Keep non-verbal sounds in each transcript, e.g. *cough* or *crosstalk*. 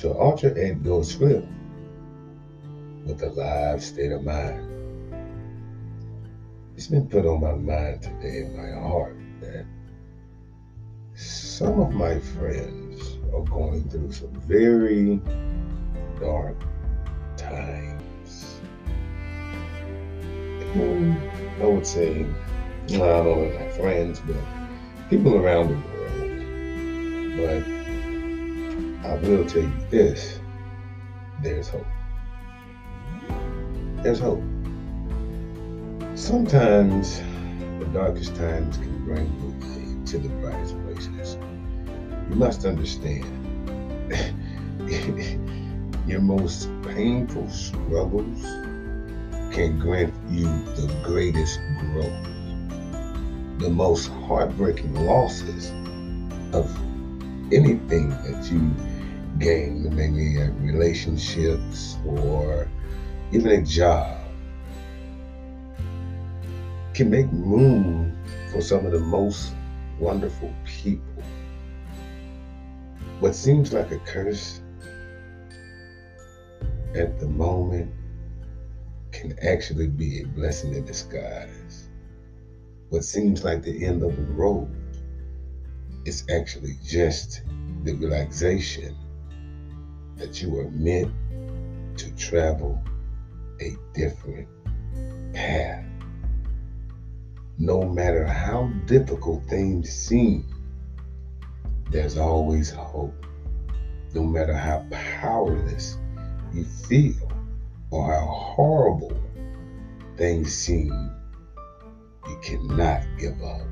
to alter and go swift with a live state of mind. It's been put on my mind today in my heart that some of my friends are going through some very dark times. And I would say, not only my friends, but people around the world. But I will tell you this there's hope. There's hope. Sometimes the darkest times can bring you to the brightest places. You must understand *laughs* your most painful struggles can grant you the greatest growth. The most heartbreaking losses of anything that you gain, maybe relationships or even a job, can make room for some of the most wonderful people. What seems like a curse at the moment can actually be a blessing in disguise. What seems like the end of the road is actually just the relaxation that you are meant to travel a different path. No matter how difficult things seem, there's always hope. No matter how powerless you feel or how horrible things seem, you cannot give up.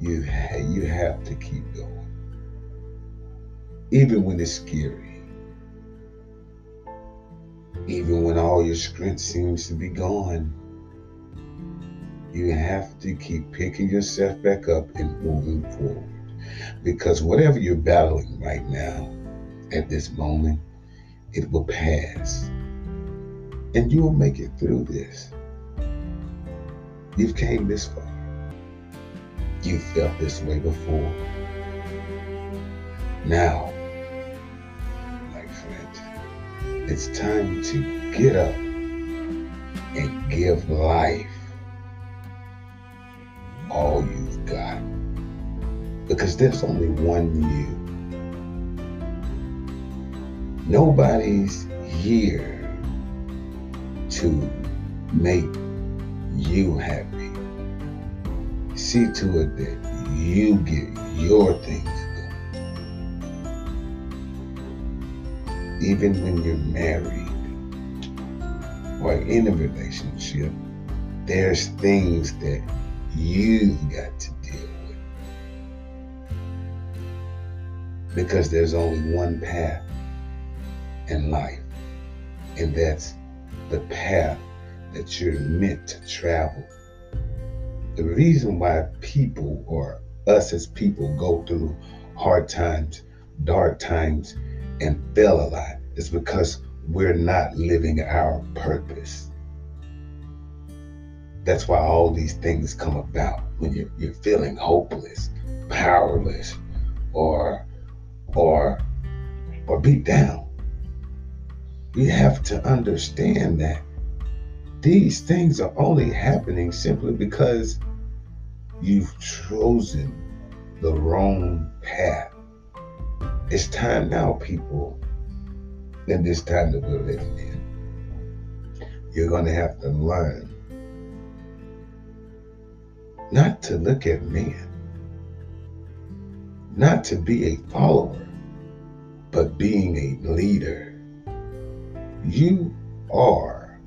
You, ha- you have to keep going. Even when it's scary. Even when all your strength seems to be gone. You have to keep picking yourself back up and moving forward. Because whatever you're battling right now, at this moment, it will pass. And you will make it through this. You've came this far. You've felt this way before. Now, it's time to get up and give life all you've got. Because there's only one you. Nobody's here to make you happy. See to it that you get your things Even when you're married or in a relationship, there's things that you've got to deal with. Because there's only one path in life, and that's the path that you're meant to travel. The reason why people or us as people go through hard times, dark times, and fail a lot is because we're not living our purpose. That's why all these things come about when you're, you're feeling hopeless, powerless, or or or beat down. We have to understand that these things are only happening simply because you've chosen the wrong path. It's time now, people, in this time that we're living in. You're going to have to learn not to look at men, not to be a follower, but being a leader. You are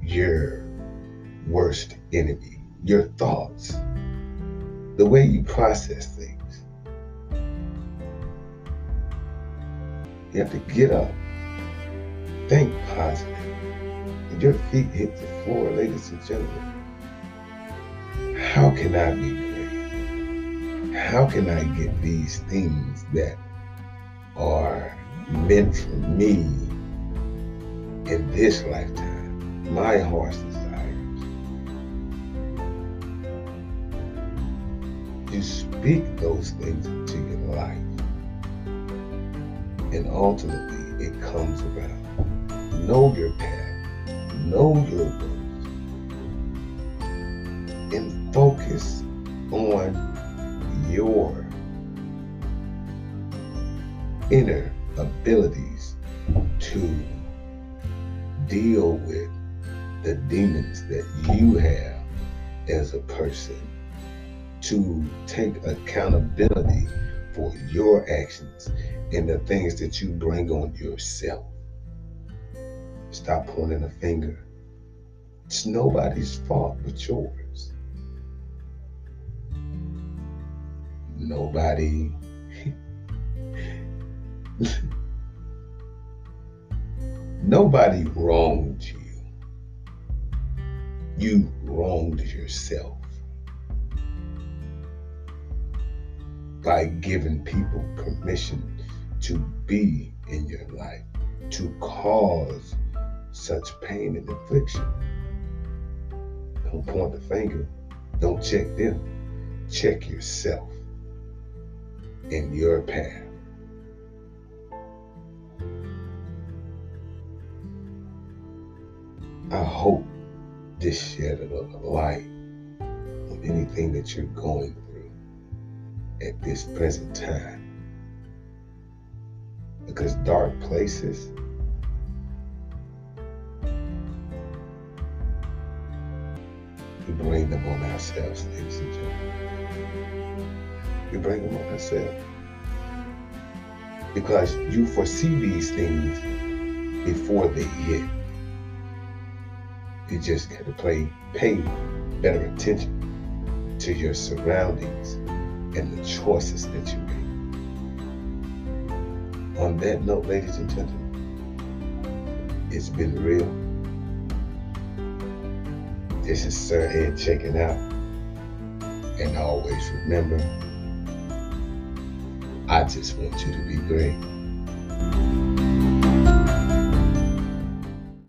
your worst enemy, your thoughts, the way you process You have to get up, think positive, and your feet hit the floor, ladies and gentlemen. How can I be great? How can I get these things that are meant for me in this lifetime? My heart's desires. You speak those things into your life. And ultimately, it comes about. Know your path, know your worth, and focus on your inner abilities to deal with the demons that you have as a person, to take accountability for your actions and the things that you bring on yourself. Stop pointing a finger. It's nobody's fault but yours. Nobody. *laughs* Nobody wronged you. You wronged yourself by giving people permission to be in your life, to cause such pain and affliction. Don't point the finger. Don't check them. Check yourself in your path. I hope this shed a little light on anything that you're going through at this present time. Because dark places we bring them on ourselves, ladies and gentlemen. We bring them on ourselves. Because you foresee these things before they hit. You just got to play, pay better attention to your surroundings and the choices that you make. On that note, ladies and gentlemen, it's been real. This is Sir Ed checking out. And always remember, I just want you to be great.